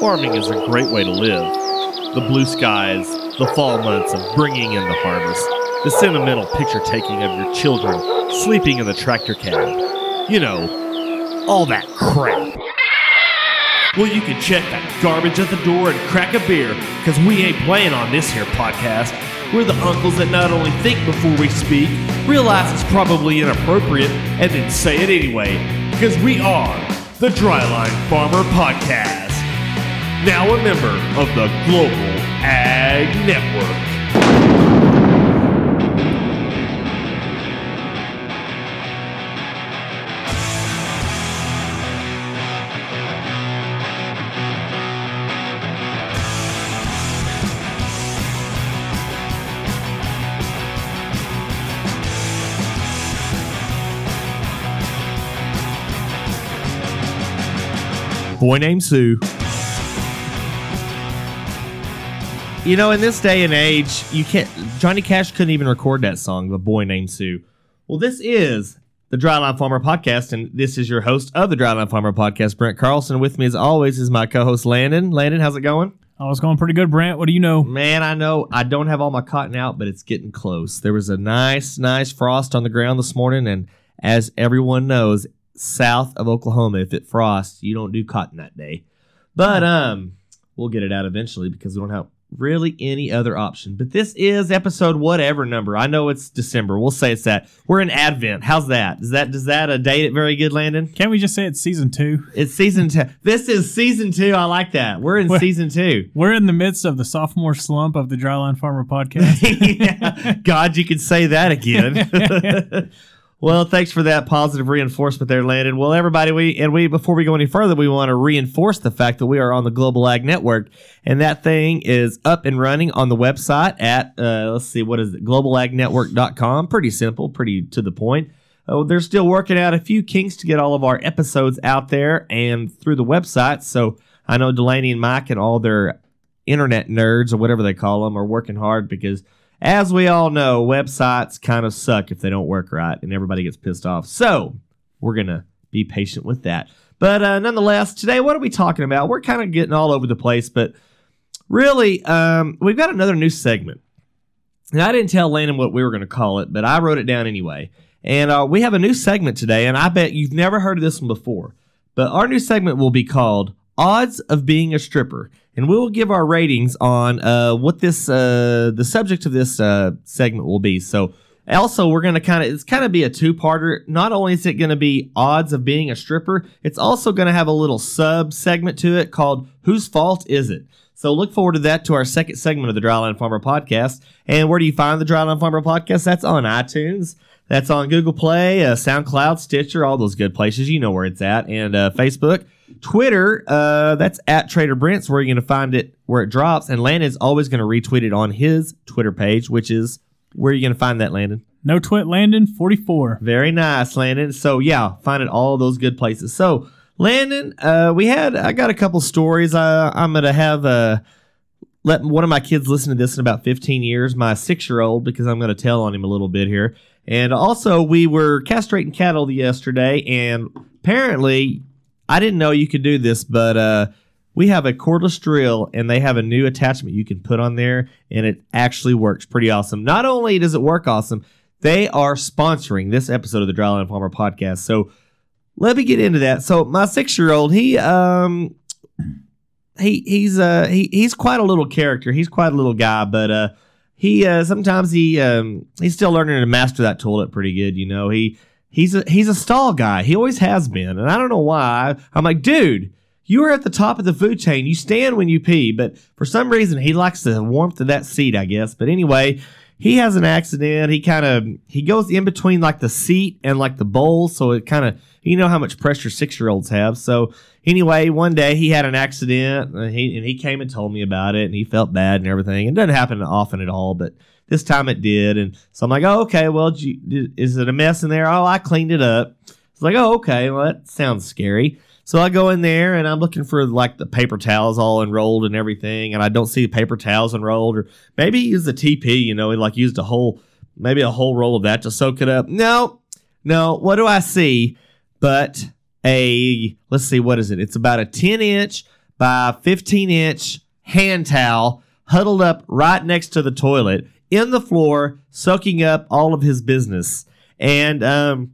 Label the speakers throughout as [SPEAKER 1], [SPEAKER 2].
[SPEAKER 1] farming is a great way to live. The blue skies, the fall months of bringing in the harvest, the sentimental picture taking of your children sleeping in the tractor cab. You know, all that crap. Well, you can check that garbage at the door and crack a beer, because we ain't playing on this here podcast. We're the uncles that not only think before we speak, realize it's probably inappropriate, and then say it anyway, because we are the Dryline Farmer Podcast. Now a member of the Global Ag Network. Boy named Sue. You know, in this day and age, you can't. Johnny Cash couldn't even record that song, "The Boy Named Sue." Well, this is the Dryline Farmer Podcast, and this is your host of the Dryline Farmer Podcast, Brent Carlson. With me, as always, is my co-host Landon. Landon, how's it going?
[SPEAKER 2] Oh, it's going pretty good, Brent. What do you know?
[SPEAKER 1] Man, I know I don't have all my cotton out, but it's getting close. There was a nice, nice frost on the ground this morning, and as everyone knows, south of Oklahoma, if it frosts, you don't do cotton that day. But um, we'll get it out eventually because we don't have really any other option. But this is episode whatever number. I know it's December. We'll say it's that. We're in Advent. How's that? Does that does that a date it very good, Landon?
[SPEAKER 2] Can't we just say it's season two?
[SPEAKER 1] It's season two. This is season two. I like that. We're in
[SPEAKER 2] What?
[SPEAKER 1] season two.
[SPEAKER 2] We're in the midst of the sophomore slump of the Dryline Farmer podcast.
[SPEAKER 1] yeah. God, you could say that again. well, thanks for that positive reinforcement there, Landon. Well, everybody, we and we before we go any further, we want to reinforce the fact that we are on the Global Ag Network, and that thing is up and running on the website at uh, let's see, what is it? GlobalAgNetwork.com. Pretty simple, pretty to the point. Oh, they're still working out a few kinks to get all of our episodes out there and through the website. So I know Delaney and Mike and all their internet nerds or whatever they call them are working hard because as we all know websites kind of suck if they don't work right and everybody gets pissed off. So we're gonna be patient with that. But uh, nonetheless today what are we talking about? We're kind of getting all over the place but really um, we've got another new segment. And i didn't tell landon what we were going to call it but i wrote it down anyway. And uh, we have a new segment today and i bet you've never heard of this one before. But our new segment will be called odds of being a stripper. And we will give our ratings on uh, what this uh, the subject of this uh, segment will be. So also we're going to kind of it's kind of be a two-parter. Not only is it going to be odds of being a stripper it's also going to have a little sub segment to it called whose fault is it? So look forward to that to our second segment of the dryline farmer podcast. And where do you find the dryline farmer podcast? That's on itunes that's on google play uh, soundcloud stitcher all those good places you know where it's at and uh, facebook Twitter, uh, that's at Trader Brent's where you're going to find it where it drops. And Landon's always going to retweet it on his Twitter page, which is where you're going to find that, Landon.
[SPEAKER 2] no twit Landon, 44.
[SPEAKER 1] Very nice, Landon. So, yeah, find it all those good places. So, Landon, uh, we had, I got a couple stories. Uh, I'm going to have, uh, let one of my kids listen to this in about 15 years, my six year old, because I'm going to tell on him a little bit here. And also, we were castrating cattle yesterday, and apparently, I didn't know you could do this, but uh, we have a cordless drill and they have a new attachment you can put on there, and it actually works pretty awesome. Not only does it work awesome, they are sponsoring this episode of the Dryline Farmer podcast. So let me get into that. So my six year old, he um he he's uh he, he's quite a little character. He's quite a little guy, but uh he uh sometimes he um he's still learning to master that toilet pretty good, you know. He he's a he's a stall guy. He always has been, and I don't know why. I'm like, dude, you are at the top of the food chain. You stand when you pee, but for some reason he likes the warmth of that seat, I guess. But anyway, he has an accident. He kind of he goes in between like the seat and like the bowl, so it kind of you know how much pressure six year olds have. So anyway, one day he had an accident, and he and he came and told me about it, and he felt bad and everything. It doesn't happen often at all, but this time it did, and so I'm like, oh okay, well, is it a mess in there? Oh, I cleaned it up. It's like, oh okay, well that sounds scary. So I go in there and I'm looking for like the paper towels all enrolled and everything, and I don't see the paper towels enrolled, or maybe he used the TP, you know, he like used a whole, maybe a whole roll of that to soak it up. No, no, what do I see? But a let's see, what is it? It's about a 10 inch by 15 inch hand towel huddled up right next to the toilet in the floor, soaking up all of his business. And um,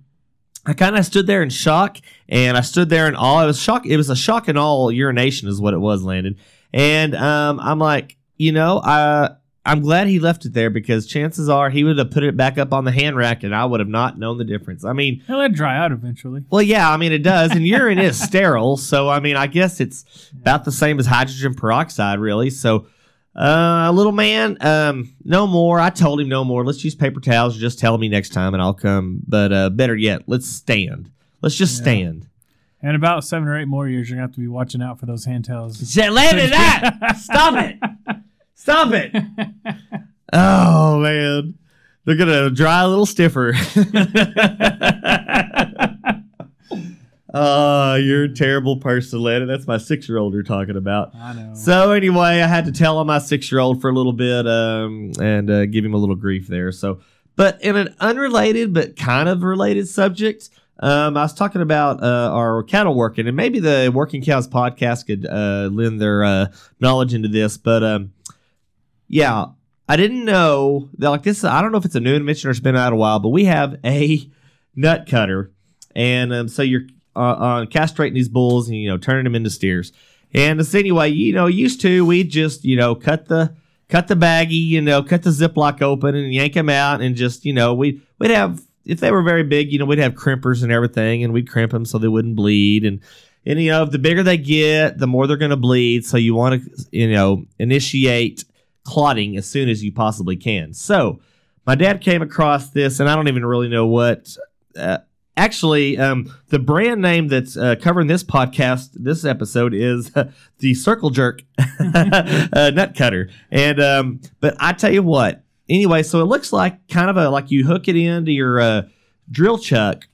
[SPEAKER 1] I kind of stood there in shock, and I stood there in awe. It was shock. It was a shock and all urination, is what it was, Landon. And um, I'm like, you know, I I'm glad he left it there because chances are he would have put it back up on the hand rack, and I would have not known the difference. I mean,
[SPEAKER 2] It'll let it dry out eventually.
[SPEAKER 1] well, yeah, I mean it does, and urine is sterile, so I mean I guess it's about the same as hydrogen peroxide, really. So, uh, little man, um, no more. I told him no more. Let's use paper towels. Just tell me next time, and I'll come. But uh, better yet, let's stand. Let's just
[SPEAKER 2] Yeah.
[SPEAKER 1] stand.
[SPEAKER 2] And about seven or eight more years, you're gonna have to be watching out for those hand towels.
[SPEAKER 1] Say, Landon, that stop it, stop it. Oh man, they're gonna dry a little stiffer. Oh, you're a terrible person, Landon. That's my six year old you're talking about.
[SPEAKER 2] I know.
[SPEAKER 1] So anyway, I had to tell on my six year old for a little bit um, and uh, give him a little grief there. So, but in an unrelated but kind of related subject, um, I was talking about uh, our cattle working, and maybe the Working Cows podcast could uh, lend their uh, knowledge into this. But um, yeah, I didn't know that like this. I don't know if it's a new invention or it's been out a while, but we have a nut cutter, and um, so you're uh, uh, castrating these bulls and you know turning them into steers. And it's anyway, you know, used to we just you know cut the cut the baggie, you know, cut the ziploc open and yank them out, and just you know we we'd have if they were very big, you know, we'd have crimpers and everything, and we'd crimp them so they wouldn't bleed and. And you know, the bigger they get, the more they're going to bleed. So you want to, you know, initiate clotting as soon as you possibly can. So, my dad came across this, and I don't even really know what. Uh, actually, um, the brand name that's uh, covering this podcast, this episode, is uh, the Circle Jerk uh, Nut Cutter. And um, but I tell you what. Anyway, so it looks like kind of a like you hook it into your uh, drill chuck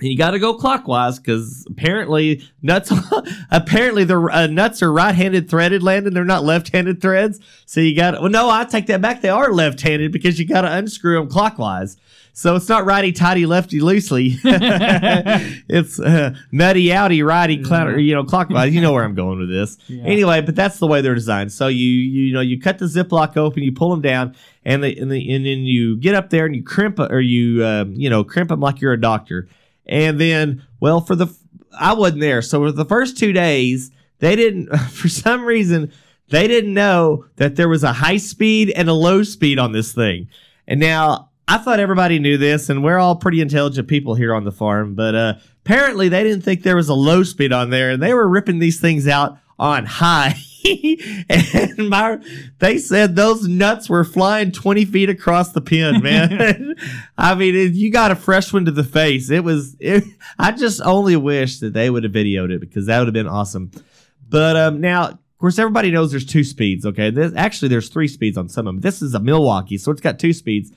[SPEAKER 1] you got to go clockwise because apparently nuts apparently the uh, nuts are right-handed threaded landon. They're not left-handed threads. So you got well no i take that back. They are left-handed because you got to unscrew them clockwise. So it's not righty tighty lefty loosely it's uh, nutty outy righty clown, you know clockwise. You know where i'm going with this.
[SPEAKER 2] Yeah.
[SPEAKER 1] anyway but that's the way they're designed. So you you know you cut the ziploc open you pull them down and the, and, the, and then you get up there and you crimp or you um, you know crimp them like you're a doctor and then, well, for the I wasn't there, so for the first two days, they didn't for some reason they didn't know that there was a high speed and a low speed on this thing. And now I thought everybody knew this, and we're all pretty intelligent people here on the farm, but uh, apparently they didn't think there was a low speed on there, and they were ripping these things out on high. and my, they said those nuts were flying 20 feet across the pen, man. I mean, it, you got a fresh one to the face. It was, it, I just only wish that they would have videoed it because that would have been awesome. But um, now, of course, everybody knows there's two speeds. Okay, this, actually, there's three speeds on some of them. This is a Milwaukee, so it's got two speeds,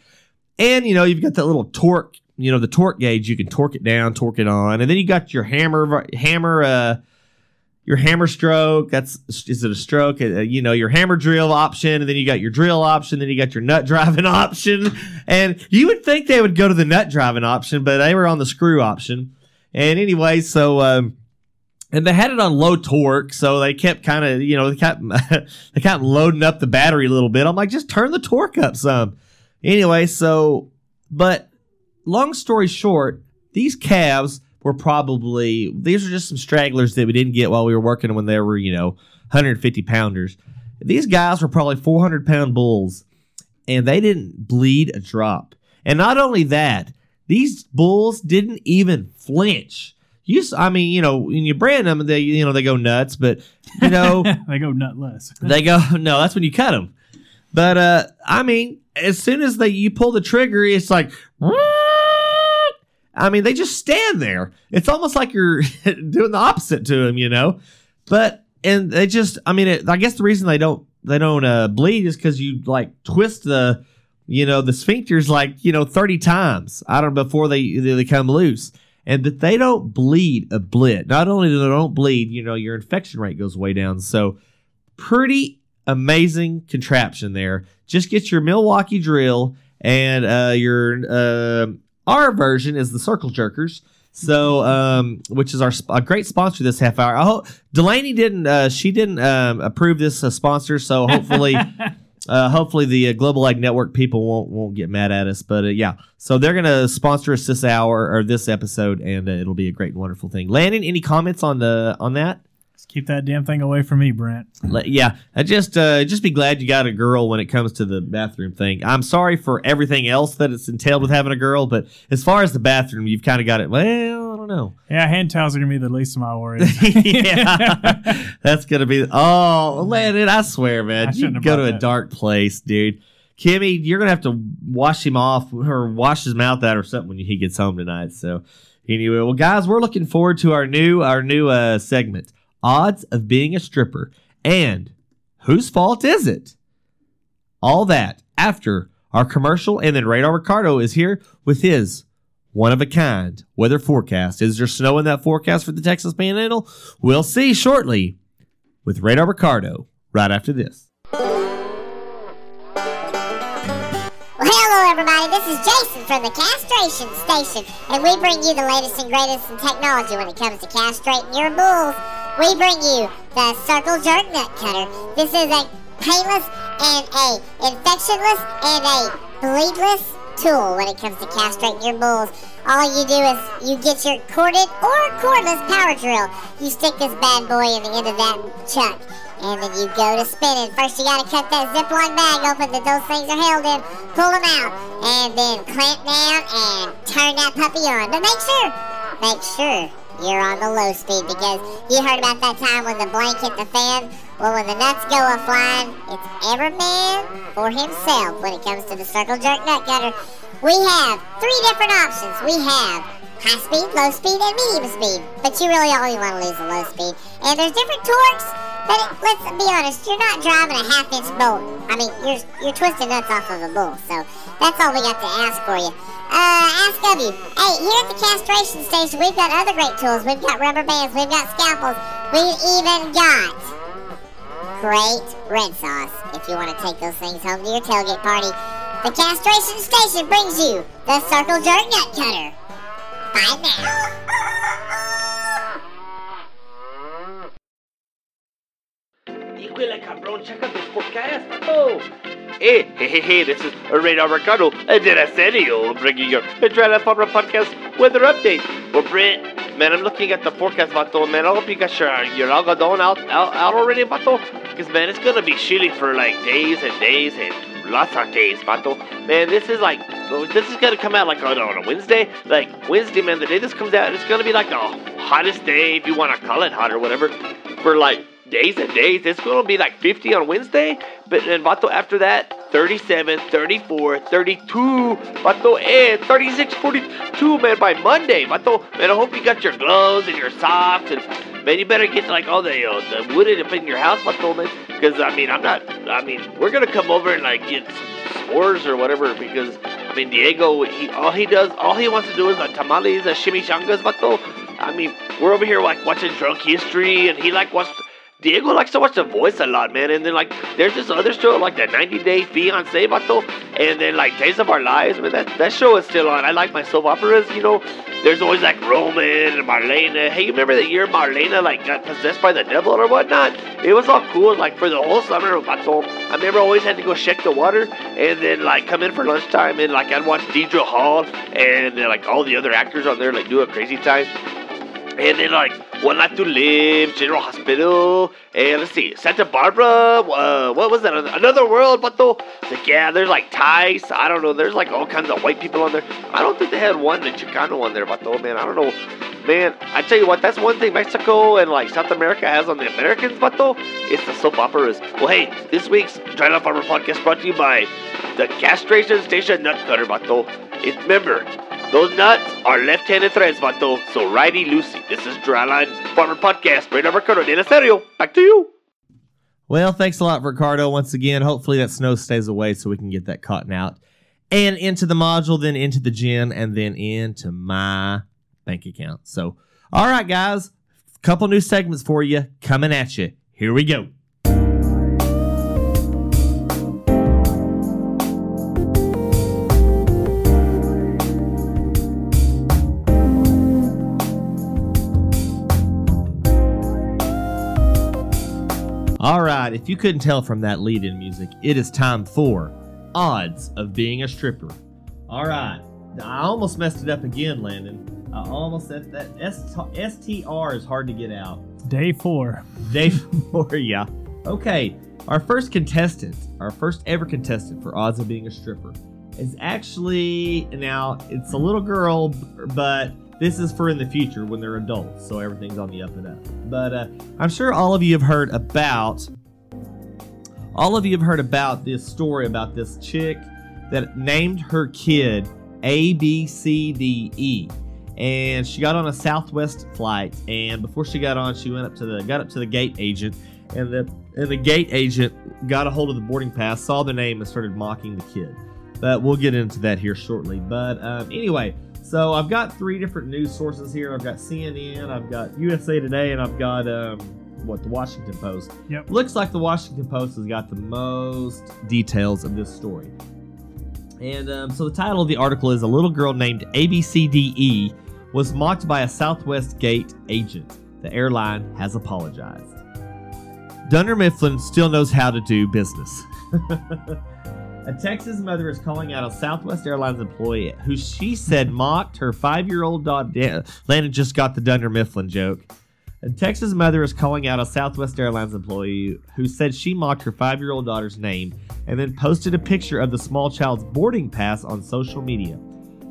[SPEAKER 1] and you know you've got that little torque. You know the torque gauge. You can torque it down, torque it on, and then you got your hammer, hammer, uh, your hammer stroke. That's is it a stroke? Uh, you know your hammer drill option, and then you got your drill option. Then you got your nut driving option, and you would think they would go to the nut driving option, but they were on the screw option. And anyway, so. Um, and they had it on low torque, so they kept kind of, you know, they kept they kept loading up the battery a little bit. I'm like, just turn the torque up some. Anyway, so, but long story short, these calves were probably these are just some stragglers that we didn't get while we were working when they were, you know, 150 pounders. These guys were probably 400 pound bulls, and they didn't bleed a drop. And not only that, these bulls didn't even flinch. You, s- I mean, you know, when you brand them, they, you know, they go nuts, but you know,
[SPEAKER 2] they go nutless.
[SPEAKER 1] they go no. That's when you cut them. But uh, I mean, as soon as they you pull the trigger, it's like. I mean, they just stand there. It's almost like you're doing the opposite to them, you know. But and they just, I mean, it, I guess the reason they don't they don't uh, bleed is because you like twist the, you know, the sphincters like you know thirty times. I don't before they they come loose, and that they don't bleed a blit. Not only do they don't bleed, you know, your infection rate goes way down. So pretty amazing contraption there. Just get your Milwaukee drill and uh, your uh, our version is the circle jerkers.
[SPEAKER 3] So, um, which is our a great sponsor this half hour. I hope Delaney didn't. Uh, she didn't um, approve this uh, sponsor. So hopefully, uh, hopefully the uh, Global Ag Network people won't won't get mad at us. But uh, yeah, so they're gonna sponsor us this hour or this episode, and uh, it'll be a great and wonderful thing. Landon, any comments on the on that?
[SPEAKER 2] Keep that damn thing away from me, Brent.
[SPEAKER 3] Yeah, I just uh, just be glad you got a girl when it comes to the bathroom thing. I'm sorry for everything else that it's entailed with having a girl, but as far as the bathroom, you've kind of got it. Well, I don't know.
[SPEAKER 2] Yeah, hand towels are gonna be the least of my worries.
[SPEAKER 3] yeah, that's gonna be. Oh, Landon, I swear, man,
[SPEAKER 2] I
[SPEAKER 3] you go to a
[SPEAKER 2] that.
[SPEAKER 3] dark place, dude. Kimmy, you're gonna have to wash him off or wash his mouth out or something when he gets home tonight. So, anyway, well, guys, we're looking forward to our new our new uh, segment, odds of being a stripper, and whose fault is it? All that after our commercial, and then Radar Ricardo is here with his one of a kind weather forecast. Is there snow in that forecast for the Texas Panhandle? We'll see shortly with Radar Ricardo right after this.
[SPEAKER 4] Well, hello everybody. This is Jason from the Castration Station, and we bring you the latest and greatest in technology when it comes to castrating your bulls. We bring you the Circle Jerk Nut Cutter. This is a painless and a infectionless and a bleedless tool when it comes to castrating your bulls. All you do is you get your corded or cordless power drill. You stick this bad boy in the end of that chuck. And then you go to spinning. First, you gotta cut that Ziploc bag open that those things are held in, pull them out, and then clamp down and turn that puppy on. But make sure, make sure you're on the low speed because you heard about that time when the blank hit the fan. Well, when the nuts go flying, it's every man for himself when it comes to the circle jerk nut cutter. We have three different options. We have high speed, low speed, and medium speed. But you really only want to lose the low speed. And there's different torques. But let's be honest, you're not driving a half inch bolt. I mean, you're you're twisting nuts off of a bull. So that's all we got to ask for you. Uh, ask of you. Hey, here at the castration station, we've got other great tools. We've got rubber bands. We've got scalpels. We've even got great red sauce if you want to take those things home to your tailgate party. The castration station brings you the Circle Jerk Nut Cutter. Bye now.
[SPEAKER 1] Híjole, cabrón, check out this podcast. Oh. Hey, hey, hey, hey, this is Radar Ricardo, and then Arsenio bringing your Adrenaline Farmer podcast weather update. Well, man, I'm looking at the forecast, Vato, man. I hope you got your, your algodon out, out, out already, Vato. Because, man, it's to be chilly for like days and days and lots of days, Vato. Man, this is like, this is to come out like on, on a Wednesday. Like, Wednesday, man, the day this comes out, it's to be like the hottest day, if you want to call it hot or whatever, for like days and days. It's going to be like 50 on Wednesday, but then Vato after that, 37, 34, 32, Vato, eh, 36, 42, man, by Monday. Vato, man, I hope you got your gloves and your socks, and man, you better get like all the, uh, the wood in your house, Vato, man, because, I mean, I'm not, I mean, we're going to come over and like get s'mores or whatever, because, I mean, Diego, he, all he does, all he wants to do is like tamales, uh, chimichangas, Vato. I mean, we're over here like watching Drunk History, and he like watched Diego likes to watch The Voice a lot, man. And then like, there's this other show like the 90 Day Fiance, vato. And then like Days of Our Lives, man. That that show is still on. I like my soap operas, you know. There's always like Roman and Marlena. Hey, you remember the year Marlena like got possessed by the devil or whatnot? It was all cool. Like for the whole summer, vato. I remember always had to go check the water and then like come in for lunchtime and like I'd watch Deidre Hall and like all the other actors on there like do a crazy time. And then like One Life to Live, General Hospital, and let's see, Santa Barbara. Uh, what was that? Another World, but though, like yeah, there's like Thais. I don't know. There's like all kinds of white people on there. I don't think they had one the Chicano on there, but though, man, I don't know. Man, I tell you what, that's one thing Mexico and like South America has on the Americans, but though, it's the soap operas. Well, hey, this week's Dry Farmer podcast brought to you by the Castration Station Nut Cutter, Bato. It, remember, those nuts are left-handed threads, Vato. So righty loosey. This is Dryline Farmer Podcast. Brandon Ricardo de la Serio. Back to you.
[SPEAKER 3] Well, thanks a lot, Ricardo. Once again, hopefully that snow stays away so we can get that cotton out and into the module, then into the gin, and then into my bank account. So, all right, guys, a couple new segments for you coming at you. Here we go.
[SPEAKER 1] All right, if you couldn't tell from that lead in music, it is time for odds of being a stripper. All right, I almost messed it up again, Landon. I almost that that S- STR is hard to get out.
[SPEAKER 2] Day four.
[SPEAKER 1] Day four, yeah. Okay, our first contestant, our first ever contestant for odds of being a stripper, is actually now it's a little girl, but this is for in the future when they're adults, so everything's on the up and up. But uh, I'm sure all of you have heard about all of you have heard about this story about this chick that named her kid A B C D E. And she got on a Southwest flight, and before she got on, she went up to the got up to the gate agent, and the and the gate agent got a hold of the boarding pass, saw the name, and started mocking the kid. But we'll get into that here shortly. But um, anyway, so I've got three different news sources here. I've got CNN, I've got USA Today, and I've got um, what the Washington Post.
[SPEAKER 2] Yep.
[SPEAKER 1] Looks like the Washington Post has got the most details of this story. And um, so the title of the article is A Little Girl Named ABCDE was mocked by a Southwest Gate agent. The airline has apologized. Dunder Mifflin still knows how to do business. a Texas mother is calling out a Southwest Airlines employee who she said mocked her five year old daughter. Landon just got the Dunder Mifflin joke. A Texas mother is calling out a Southwest Airlines employee who said she mocked her five year old daughter's name and then posted a picture of the small child's boarding pass on social media.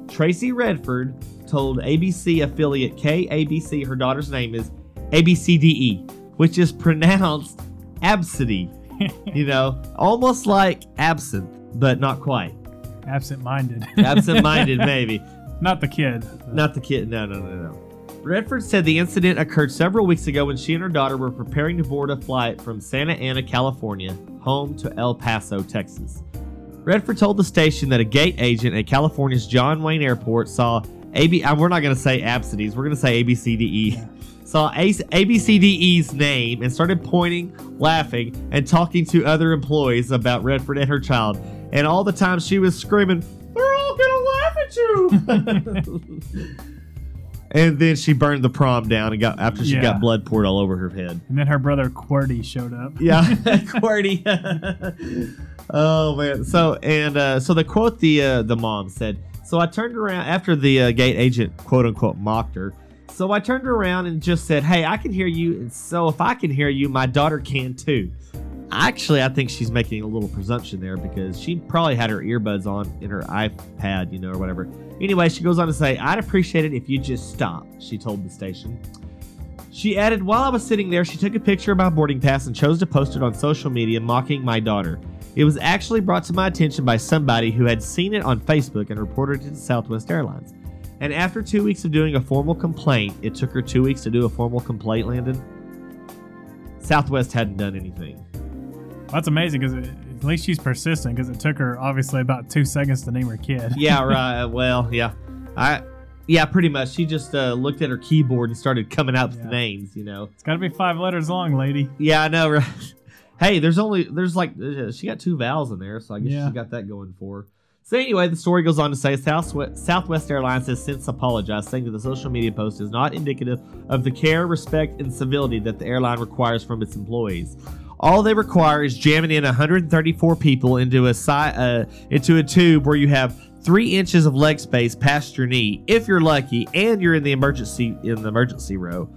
[SPEAKER 1] Tracy Redford told ABC affiliate KABC her daughter's name is ABCDE, which is pronounced absidy. you know, almost like absinthe, but not quite.
[SPEAKER 2] Absent minded.
[SPEAKER 1] Absent minded, maybe.
[SPEAKER 2] Not the kid.
[SPEAKER 1] Not the kid. No, no, no, no. Redford said the incident occurred several weeks ago when she and her daughter were preparing to board a flight from Santa Ana, California, home to El Paso, Texas. Redford told the station that a gate agent at California's John Wayne Airport saw AB. uh, We're not going to say absides. We're going to say ABCDE. Saw A- ABCDE's name and started pointing, laughing, and talking to other employees about Redford and her child. And all the time she was screaming, "They're all going to laugh at you!" and then she burned the prom down and got after she
[SPEAKER 2] Yeah.
[SPEAKER 1] got blood poured all over her head.
[SPEAKER 2] And then her brother QWERTY showed up.
[SPEAKER 1] Yeah, QWERTY. oh man. So and uh, so the quote the uh, the mom said. So I turned around after the uh, gate agent quote unquote mocked her. So I turned around and just said, "Hey, I can hear you, and so if I can hear you, my daughter can too." Actually, I think she's making a little presumption there because she probably had her earbuds on in her iPad, you know, or whatever. Anyway, she goes on to say, "I'd appreciate it if you just stop," she told the station. She added, While I was sitting there, she took a picture of my boarding pass and chose to post it on social media, mocking my daughter. It was actually brought to my attention by somebody who had seen it on Facebook and reported it to Southwest Airlines. And after two weeks of doing a formal complaint, it took her two weeks to do a formal complaint, Landon. Southwest hadn't done anything.
[SPEAKER 2] That's amazing because at least she's persistent because it took her obviously about two seconds to name her kid.
[SPEAKER 1] Yeah, right. Well, yeah. I. Yeah, pretty much. She just uh, looked at her keyboard and started coming out with
[SPEAKER 2] Yeah.
[SPEAKER 1] names, you know.
[SPEAKER 2] It's got to be five letters long, lady.
[SPEAKER 1] Yeah, I know. Right? Hey, there's only there's like uh, she got two vowels in there, so I guess
[SPEAKER 2] Yeah.
[SPEAKER 1] she got that going for her. So anyway, the story goes on to say Southwest, Southwest Airlines has since apologized, saying that the social media post is not indicative of the care, respect, and civility that the airline requires from its employees. All they require is jamming in 134 people into a si- uh, into a tube where you have three inches of leg space past your knee, if you're lucky, and you're in the emergency in the emergency row.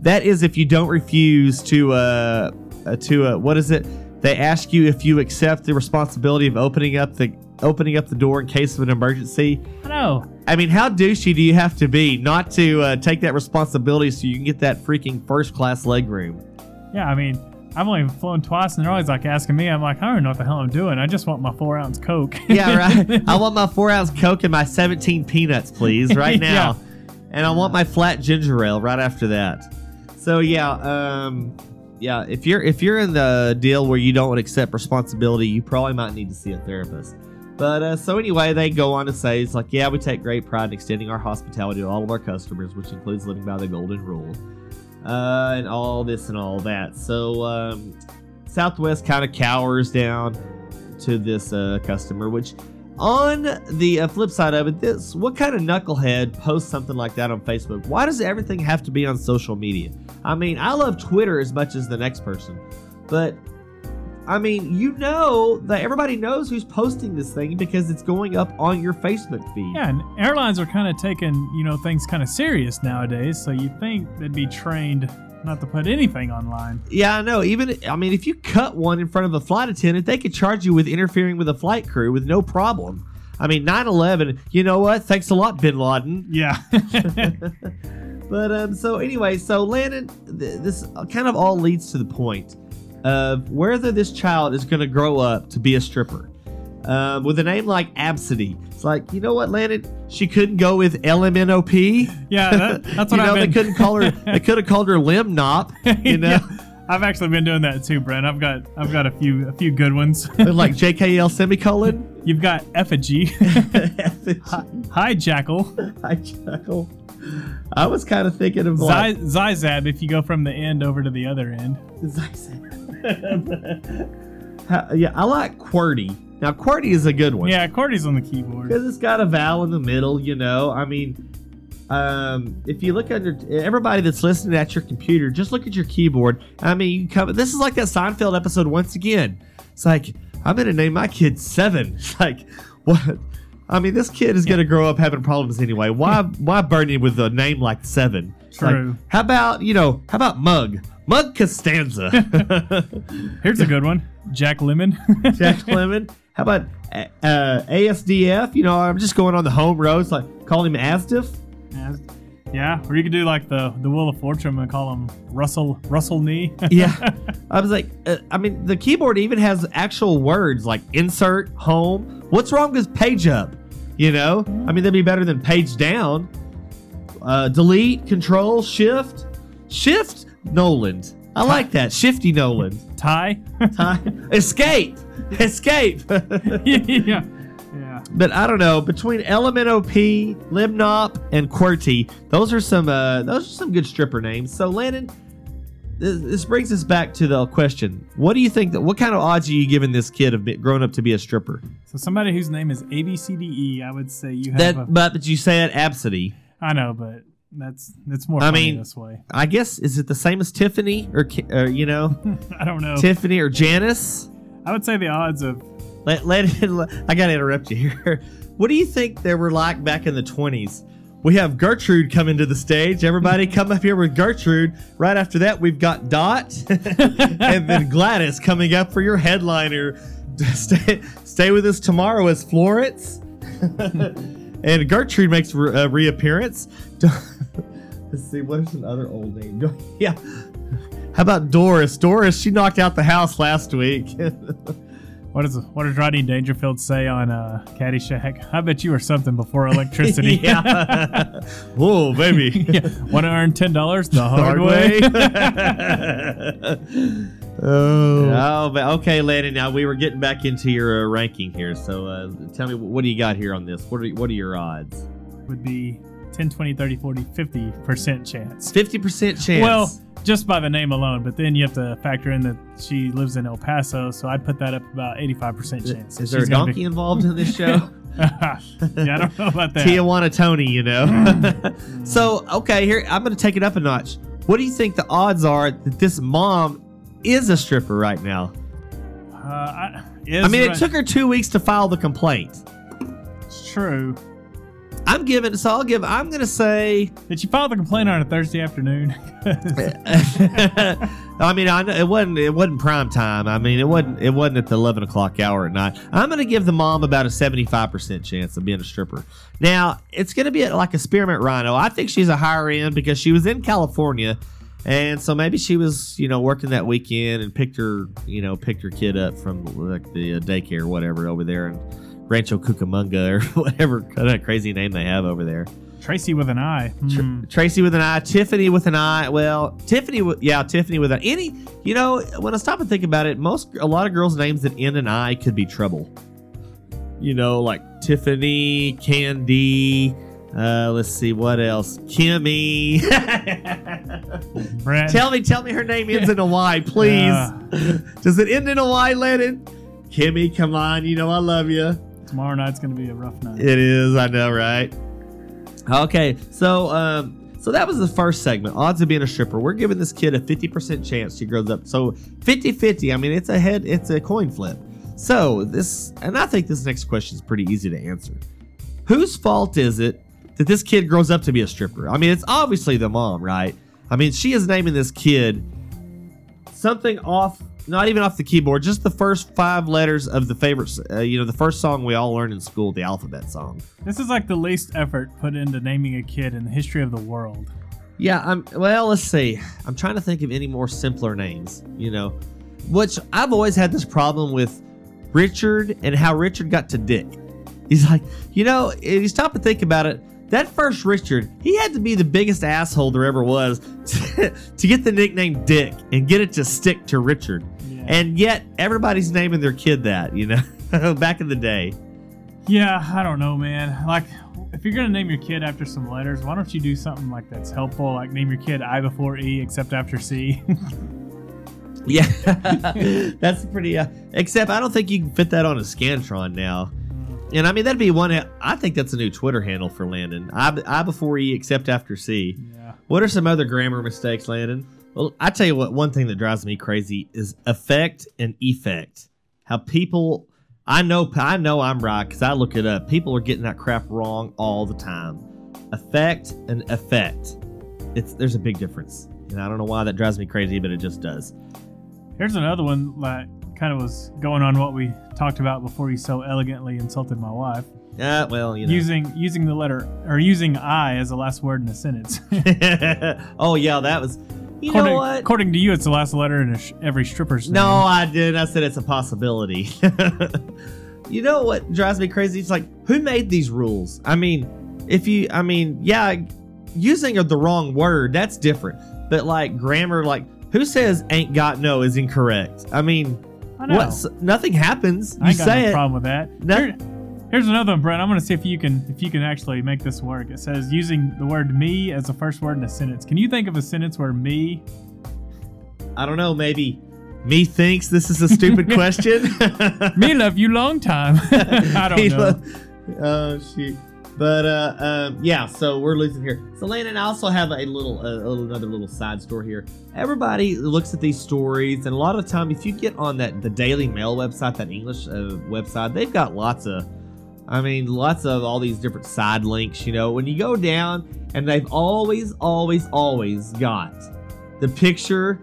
[SPEAKER 1] That is if you don't refuse to uh, uh to uh, what is it? They ask you if you accept the responsibility of opening up the opening up the door in case of an emergency.
[SPEAKER 2] I know.
[SPEAKER 1] I mean, how douchey do you have to be not to uh, take that responsibility so you can get that freaking first class leg room?
[SPEAKER 2] Yeah, I mean, I've only flown twice and they're always like asking me. I'm like, I don't know what the hell I'm doing. I just want my four ounce Coke.
[SPEAKER 1] Yeah, right. I want my four ounce Coke and my 17 peanuts, please, right now. And I want my flat ginger ale right after that. So yeah, um, yeah. If you're if you're in the deal where you don't accept responsibility, you probably might need to see a therapist. But uh, so anyway, they go on to say it's like, yeah, we take great pride in extending our hospitality to all of our customers, which includes living by the golden rule, uh, and all this and all that. So um, Southwest kind of cowers down to this uh, customer, which on the uh, flip side of it, this what kind of knucklehead posts something like that on Facebook? Why does everything have to be on social media? I mean, I love Twitter as much as the next person, But I mean, you know that everybody knows who's posting this thing because it's going up on your Facebook feed.
[SPEAKER 2] Yeah, and airlines are kind of taking you know things kind of serious nowadays. So you think they'd be trained not to put anything online.
[SPEAKER 1] Yeah, I know. Even I mean, if you cut one in front of a flight attendant, they could charge you with interfering with a flight crew with no problem. I mean, 9/11. You know what? Thanks a lot, Bin Laden.
[SPEAKER 2] Yeah.
[SPEAKER 1] But um, so anyway, so Landon, th- this kind of all leads to the point of whether this child is going to grow up to be a stripper. Um, with a name like Absidy, it's like you know what, Landon? She couldn't go with LMNOP.
[SPEAKER 2] yeah, that, that's
[SPEAKER 1] you
[SPEAKER 2] what
[SPEAKER 1] know,
[SPEAKER 2] I've
[SPEAKER 1] they couldn't call her. They could have called her Limb Nop. You know,
[SPEAKER 2] Yeah, I've actually been doing that too, Brent. I've got I've got a few a few good ones.
[SPEAKER 1] like JKL semicolon.
[SPEAKER 2] You've got effigy, hi Jackal,
[SPEAKER 1] I chuckle. I was kind of thinking of
[SPEAKER 2] Zy-
[SPEAKER 1] like
[SPEAKER 2] Zizab. If you go from the end over to the other end,
[SPEAKER 1] How- yeah, I like QWERTY. Now QWERTY is a good one.
[SPEAKER 2] yeah, QWERTY's on the keyboard.
[SPEAKER 1] because it's got a vowel in the middle. You know, I mean, um, if you look under everybody that's listening at your computer, just look at your keyboard. I mean, you come. This is like that Seinfeld episode once again. It's like I'm gonna name my kid Seven. It's like what? I mean, this kid is gonna grow up having problems anyway. Why? why burden him with a name like Seven? It's like,
[SPEAKER 2] True.
[SPEAKER 1] how about you know? How about Mug? Mug Costanza.
[SPEAKER 2] Here's a good one, Jack Lemmon.
[SPEAKER 1] Jack Lemmon. How about uh, ASDF? You know, I'm just going on the home roads, like call him Asdiff.
[SPEAKER 2] yeah, yeah, or you could do like the the Wheel of Fortune and call him Russell Russell Knee.
[SPEAKER 1] Yeah, I was like, uh, I mean, the keyboard even has actual words like insert, home. What's wrong with page up? You know, I mean, that'd be better than page down. Uh, delete, control, shift, shift. Noland. I like that. Shifty Noland.
[SPEAKER 2] Tie.
[SPEAKER 1] Time. Escape. Escape.
[SPEAKER 2] yeah. Yeah.
[SPEAKER 1] But I don't know. Between LMNOP, Limnop, and QWERTY, those are some uh, those are some good stripper names. So Landon, this, this brings us back to the question: What do you think? That what kind of odds are you giving this kid of growing up to be a stripper?
[SPEAKER 2] So somebody whose name is A B C D E, I would say you have.
[SPEAKER 1] That,
[SPEAKER 2] a,
[SPEAKER 1] but but you say that Absidy.
[SPEAKER 2] I know, but that's that's more
[SPEAKER 1] I mean-
[SPEAKER 2] this way.
[SPEAKER 1] I guess is it the same as Tiffany or or uh, you know
[SPEAKER 2] I don't know.
[SPEAKER 1] Tiffany or Janice?
[SPEAKER 2] I would say the odds of
[SPEAKER 1] Let, let, I gotta interrupt you here. What do you think they were like back in the 20s? We have Gertrude coming to the stage. Everybody come up here with Gertrude. Right after that, we've got Dot and then Gladys coming up for your headliner. Stay, stay with us tomorrow as Florence. and Gertrude makes a uh, reappearance. Let's see, what is another old name? Yeah. How about Doris? Doris, she knocked out the house last week.
[SPEAKER 2] what is what does Rodney Dangerfield say on uh, Caddyshack? I bet you were something before electricity.
[SPEAKER 1] yeah. Whoa, baby.
[SPEAKER 2] yeah. Want to earn ten dollars the hard,
[SPEAKER 1] Hard
[SPEAKER 2] way?
[SPEAKER 1] oh. Oh, but okay, Landon. Now we were getting back into your uh, ranking here. So uh, tell me, what do you got here on this? What are what are your odds?
[SPEAKER 2] Would be 10, 20, 30, 40, 50 percent chance.
[SPEAKER 1] Fifty percent chance.
[SPEAKER 2] Well, just by the name alone, but then you have to factor in that she lives in El Paso, so I'd put that up about eighty-five percent chance.
[SPEAKER 1] is there a donkey
[SPEAKER 2] be-
[SPEAKER 1] involved in this show?
[SPEAKER 2] yeah, I don't know about that.
[SPEAKER 1] Tijuana Tony, you know. so okay, here I'm going to take it up a notch. What do you think the odds are that this mom is a stripper right now?
[SPEAKER 2] Uh, I, is
[SPEAKER 1] I mean, it took her two weeks to file the complaint.
[SPEAKER 2] It's true.
[SPEAKER 1] I'm giving, so I'll give. I'm going to say.
[SPEAKER 2] Did you file the complaint on a Thursday afternoon?
[SPEAKER 1] I mean, I know it wasn't it wasn't prime time. I mean, it wasn't it wasn't at the eleven o'clock hour at night. I'm going to give the mom about a seventy five percent chance of being a stripper. Now, it's going to be like a spearmint rhino. I think she's a higher end because she was in California, and so maybe she was you know working that weekend and picked her you know picked her kid up from like the daycare or whatever over there in Rancho Cucamonga or whatever kind of crazy name they have over there.
[SPEAKER 2] Tracy with an eye.
[SPEAKER 1] Tr-
[SPEAKER 2] Hmm.
[SPEAKER 1] Tracy with an eye, Tiffany with an eye. Well, Tiffany, with, yeah, Tiffany with an any. You know, when I stop and think about it, most a lot of girls' names that end in I could be trouble. You know, like Tiffany, Candy. Uh, let's see what else. Kimmy. Tell me, tell me her name ends in a Y, please.
[SPEAKER 2] Yeah.
[SPEAKER 1] Does it end in a Y, Lennon? Kimmy, come on. You know I love you.
[SPEAKER 2] Tomorrow night's going to be a rough night.
[SPEAKER 1] It is, I know, right? Okay, so um, So that was the first segment. Odds of being a stripper. We're giving this kid a 50% chance she grows up. So 50-50. I mean, it's a head, it's a coin flip. So this, and I think this next question is pretty easy to answer. Whose fault is it that this kid grows up to be a stripper? I mean, it's obviously the mom, right? I mean, she is naming this kid something off, not even off the keyboard, just the first five letters of the favorite, uh, you know, the first song we all learned in school, the alphabet song.
[SPEAKER 2] This is like the least effort put into naming a kid in the history of the world.
[SPEAKER 1] Yeah, I'm. Well, let's see. I'm trying to think of any more simpler names. You know, which I've always had this problem with Richard and how Richard got to Dick. He's like, you know, if you stop and think about it, that first Richard, he had to be the biggest asshole there ever was to, to get the nickname Dick and get it to stick to Richard.
[SPEAKER 2] Yeah.
[SPEAKER 1] And yet, everybody's naming their kid that. You know, back in the day.
[SPEAKER 2] Yeah, I don't know, man. Like, if you're gonna name your kid after some letters, why don't you do something like that's helpful? Like name your kid I before E, except after C.
[SPEAKER 1] Yeah, that's pretty. Uh, except I don't think you can fit that on a Scantron now. And I mean that'd be one. I think that's a new Twitter handle for Landon. I, I before E, except after C.
[SPEAKER 2] yeah.
[SPEAKER 1] What are some other grammar mistakes, Landon? Well, I tell you what. One thing that drives me crazy is effect and effect. How people. I know. I know I'm right because I look it up. People are getting that crap wrong all the time. Effect and effect. It's there's a big difference, and I don't know why that drives me crazy, but it just does.
[SPEAKER 2] Here's another one that kind of was going on what we talked about before you so elegantly insulted my wife.
[SPEAKER 1] Uh, well, you know.
[SPEAKER 2] Using using the letter or using I as the last word in a sentence.
[SPEAKER 1] oh yeah, that was. You
[SPEAKER 2] according,
[SPEAKER 1] know what?
[SPEAKER 2] according to you, it's the last letter in a sh- every stripper's
[SPEAKER 1] No,
[SPEAKER 2] name.
[SPEAKER 1] I did. I said it's a possibility. you know what drives me crazy? It's like who made these rules? I mean, if you, I mean, yeah, using the wrong word that's different. But like grammar, like who says "ain't got no" is incorrect? I mean,
[SPEAKER 2] I know.
[SPEAKER 1] what's nothing happens. You
[SPEAKER 2] I ain't got
[SPEAKER 1] say
[SPEAKER 2] no
[SPEAKER 1] it.
[SPEAKER 2] problem with that.
[SPEAKER 1] No-
[SPEAKER 2] Here- here's another one, Brent. I'm gonna see if you can if you can actually make this work. It says using the word "me" as the first word in a sentence. Can you think of a sentence where "me"?
[SPEAKER 1] I don't know. Maybe me thinks this is a stupid question.
[SPEAKER 2] me love you long time. I don't
[SPEAKER 1] He
[SPEAKER 2] know.
[SPEAKER 1] lo- oh shoot. But uh, um, yeah, so we're losing here. So Landon, I also have a little, uh, a little, another little side story here. Everybody looks at these stories, and a lot of time, if you get on that the Daily Mail website, that English uh, website, they've got lots of, I mean, lots of all these different side links. You know, when you go down, and they've always, always, always got the picture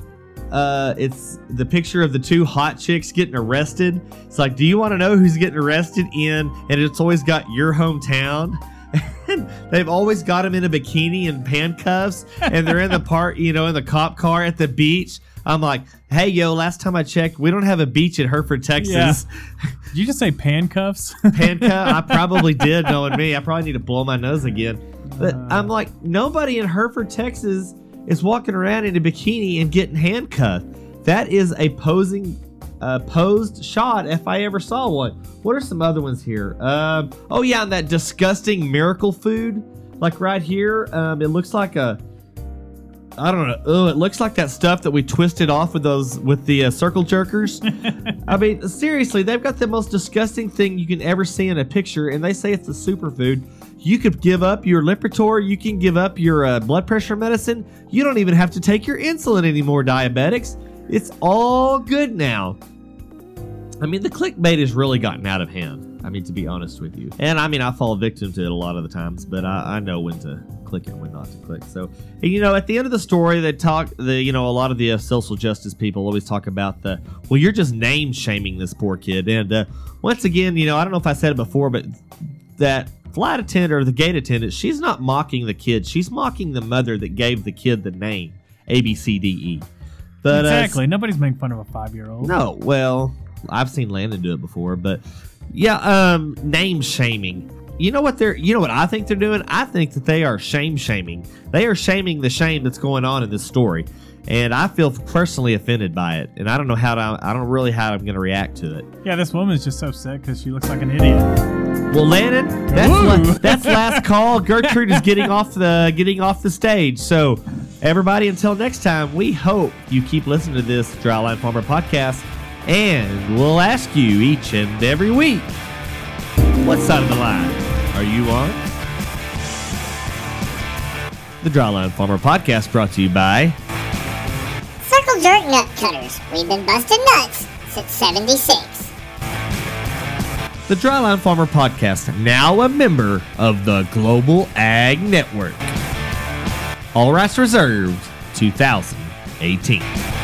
[SPEAKER 1] uh, it's the picture of the two hot chicks getting arrested. It's like, do you want to know who's getting arrested in? And it's always got your hometown. And they've always got them in a bikini and handcuffs, and they're in the part, you know, in the cop car at the beach. I'm like, hey, yo, last time I checked, we don't have a beach in Hereford, Texas.
[SPEAKER 2] Did you just say handcuffs?
[SPEAKER 1] Handcuff, I probably did, knowing me. I probably need to blow my nose again. But
[SPEAKER 2] Uh.
[SPEAKER 1] I'm like, nobody in Hereford, Texas is walking around in a bikini and getting handcuffed. That is a posing, uh, posed shot if I ever saw one. What are some other ones here? Um, oh yeah, and that disgusting miracle food, like right here. Um, it looks like a. I don't know. Oh, it looks like that stuff that we twisted off with those with the uh, circle jerkers. I mean, seriously, they've got the most disgusting thing you can ever see in a picture, and they say it's a superfood. You could give up your Lipitor, you can give up your uh, blood pressure medicine. You don't even have to take your insulin anymore, diabetics. It's all good now. I mean, the clickbait has really gotten out of hand. I mean, to be honest with you. And I mean, I fall victim to it a lot of the times, but I, I know when to click and when not to click. So, and, you know, at the end of the story, they talk, the you know, a lot of the uh, social justice people always talk about the, well, you're just name shaming this poor kid. And uh, once again, you know, I don't know if I said it before, but that flight attendant or the gate attendant, she's not mocking the kid. She's mocking the mother that gave the kid the name A, B, C, D, E. But, uh,
[SPEAKER 2] exactly. Nobody's making fun of a five year old.
[SPEAKER 1] no, well, I've seen Landon do it before, but yeah, um, name shaming. You know what they're you know what I think they're doing? I think that they are shame shaming. They are shaming the shame that's going on in this story. And I feel personally offended by it. And I don't know how to I don't really how I'm gonna react to it.
[SPEAKER 2] Yeah, this woman's just so sick because she looks like an idiot.
[SPEAKER 1] Well, Landon, that's la- that's last call. Gertrude is getting off the getting off the stage. So, everybody, until next time, we hope you keep listening to this Dryline Farmer podcast, and we'll ask you each and every week, what side of the line are you on? The Dryline Farmer Podcast brought to you by
[SPEAKER 4] Circle Jerk Nut Cutters. We've been busting nuts since 76.
[SPEAKER 1] The Dryland Farmer Podcast, now a member of the Global Ag Network. All rights reserved 2018.